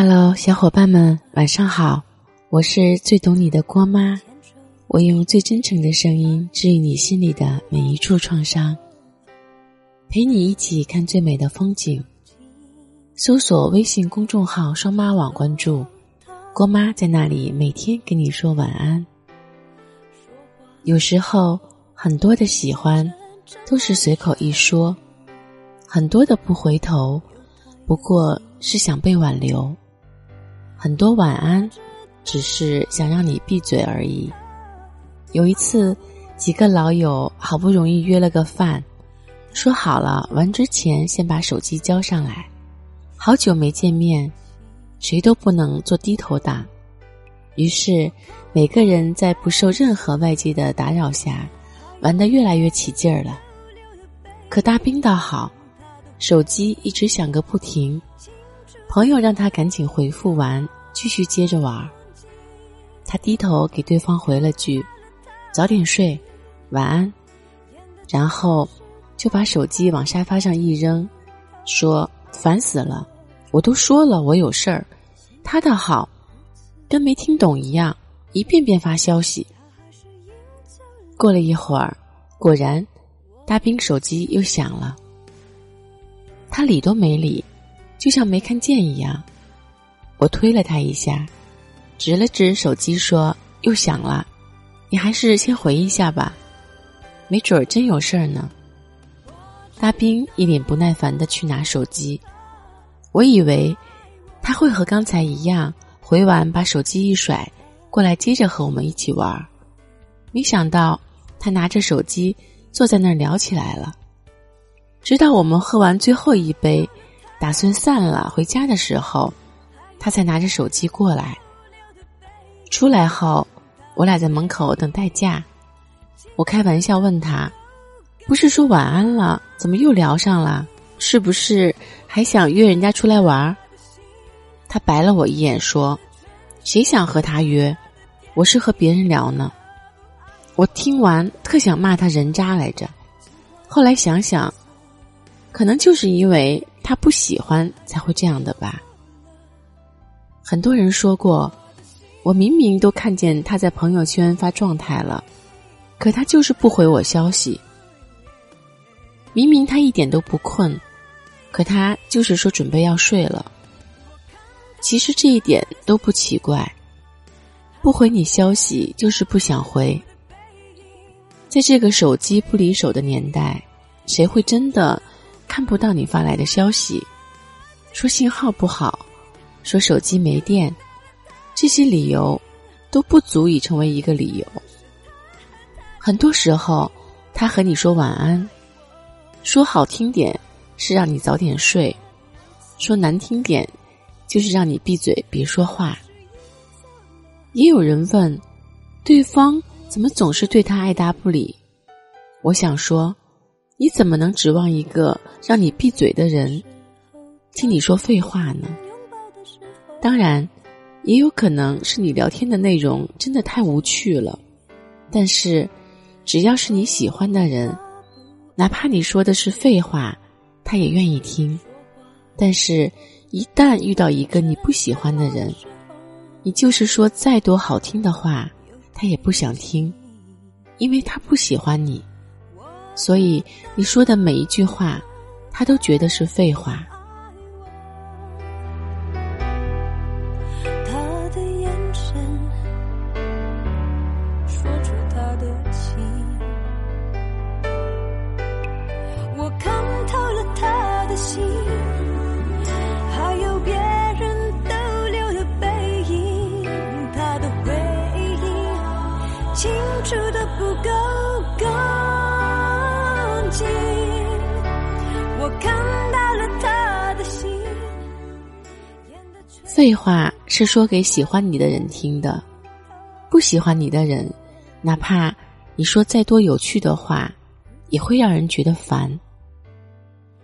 Hello，小伙伴们，晚上好！我是最懂你的郭妈，我用最真诚的声音治愈你心里的每一处创伤，陪你一起看最美的风景。搜索微信公众号“双妈网”，关注郭妈，在那里每天跟你说晚安。有时候，很多的喜欢都是随口一说，很多的不回头，不过。是想被挽留，很多晚安，只是想让你闭嘴而已。有一次，几个老友好不容易约了个饭，说好了玩之前先把手机交上来。好久没见面，谁都不能做低头党，于是每个人在不受任何外界的打扰下，玩得越来越起劲儿了。可大兵倒好，手机一直响个不停。朋友让他赶紧回复完，继续接着玩。他低头给对方回了句：“早点睡，晚安。”然后就把手机往沙发上一扔，说：“烦死了！我都说了我有事儿，他倒好，跟没听懂一样，一遍遍发消息。”过了一会儿，果然，大兵手机又响了，他理都没理。就像没看见一样，我推了他一下，指了指手机说：“又响了，你还是先回一下吧，没准儿真有事儿呢。”大兵一脸不耐烦的去拿手机，我以为他会和刚才一样回完把手机一甩过来接着和我们一起玩儿，没想到他拿着手机坐在那儿聊起来了，直到我们喝完最后一杯。打算散了回家的时候，他才拿着手机过来。出来后，我俩在门口等代驾。我开玩笑问他：“不是说晚安了，怎么又聊上了？是不是还想约人家出来玩？”他白了我一眼说：“谁想和他约？我是和别人聊呢。”我听完特想骂他人渣来着，后来想想，可能就是因为。他不喜欢才会这样的吧？很多人说过，我明明都看见他在朋友圈发状态了，可他就是不回我消息。明明他一点都不困，可他就是说准备要睡了。其实这一点都不奇怪，不回你消息就是不想回。在这个手机不离手的年代，谁会真的？看不到你发来的消息，说信号不好，说手机没电，这些理由都不足以成为一个理由。很多时候，他和你说晚安，说好听点是让你早点睡，说难听点就是让你闭嘴别说话。也有人问，对方怎么总是对他爱答不理？我想说。你怎么能指望一个让你闭嘴的人听你说废话呢？当然，也有可能是你聊天的内容真的太无趣了。但是，只要是你喜欢的人，哪怕你说的是废话，他也愿意听。但是，一旦遇到一个你不喜欢的人，你就是说再多好听的话，他也不想听，因为他不喜欢你。所以你说的每一句话，他都觉得是废话。他的眼神说出他的情，我看透了他的心，还有别人逗留的背影，他的回忆清楚的不够。废话是说给喜欢你的人听的，不喜欢你的人，哪怕你说再多有趣的话，也会让人觉得烦。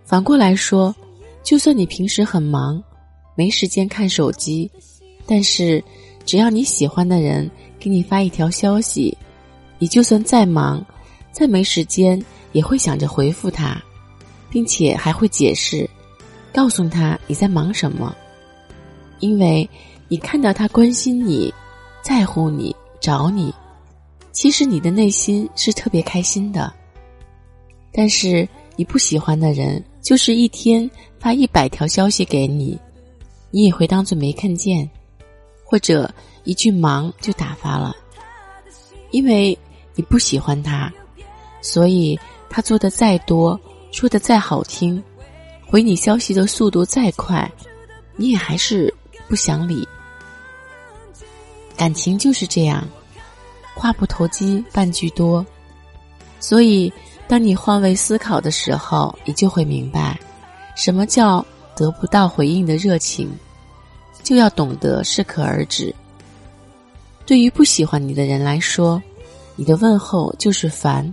反过来说，就算你平时很忙，没时间看手机，但是只要你喜欢的人给你发一条消息，你就算再忙，再没时间，也会想着回复他，并且还会解释，告诉他你在忙什么。因为你看到他关心你、在乎你、找你，其实你的内心是特别开心的。但是你不喜欢的人，就是一天发一百条消息给你，你也会当做没看见，或者一句忙就打发了，因为你不喜欢他，所以他做的再多，说的再好听。回你消息的速度再快，你也还是不想理。感情就是这样，话不投机半句多。所以，当你换位思考的时候，你就会明白，什么叫得不到回应的热情，就要懂得适可而止。对于不喜欢你的人来说，你的问候就是烦，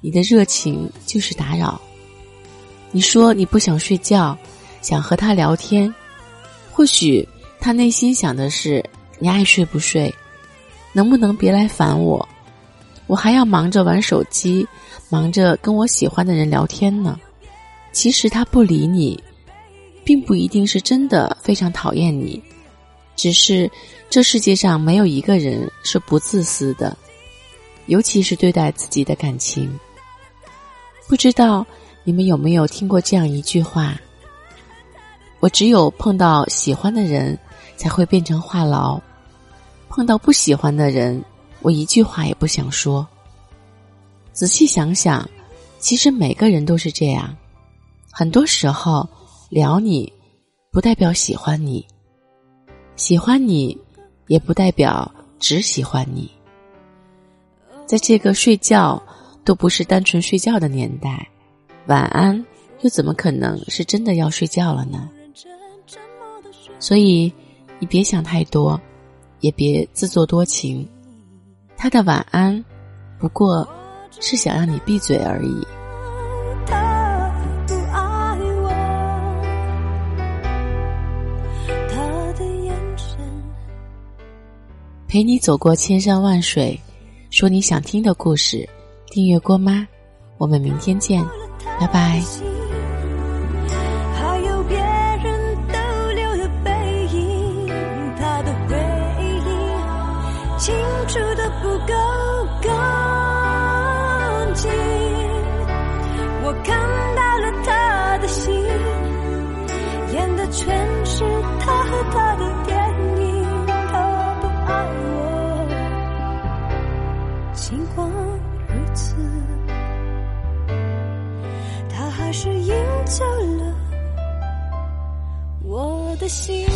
你的热情就是打扰。你说你不想睡觉，想和他聊天，或许他内心想的是你爱睡不睡，能不能别来烦我？我还要忙着玩手机，忙着跟我喜欢的人聊天呢。其实他不理你，并不一定是真的非常讨厌你，只是这世界上没有一个人是不自私的，尤其是对待自己的感情。不知道。你们有没有听过这样一句话？我只有碰到喜欢的人，才会变成话痨；碰到不喜欢的人，我一句话也不想说。仔细想想，其实每个人都是这样。很多时候，聊你不代表喜欢你，喜欢你也不代表只喜欢你。在这个睡觉都不是单纯睡觉的年代。晚安，又怎么可能是真的要睡觉了呢？所以，你别想太多，也别自作多情。他的晚安，不过是想让你闭嘴而已。陪你走过千山万水，说你想听的故事。订阅郭妈，我们明天见。拜拜。尽管如此。他还是赢走了我的心。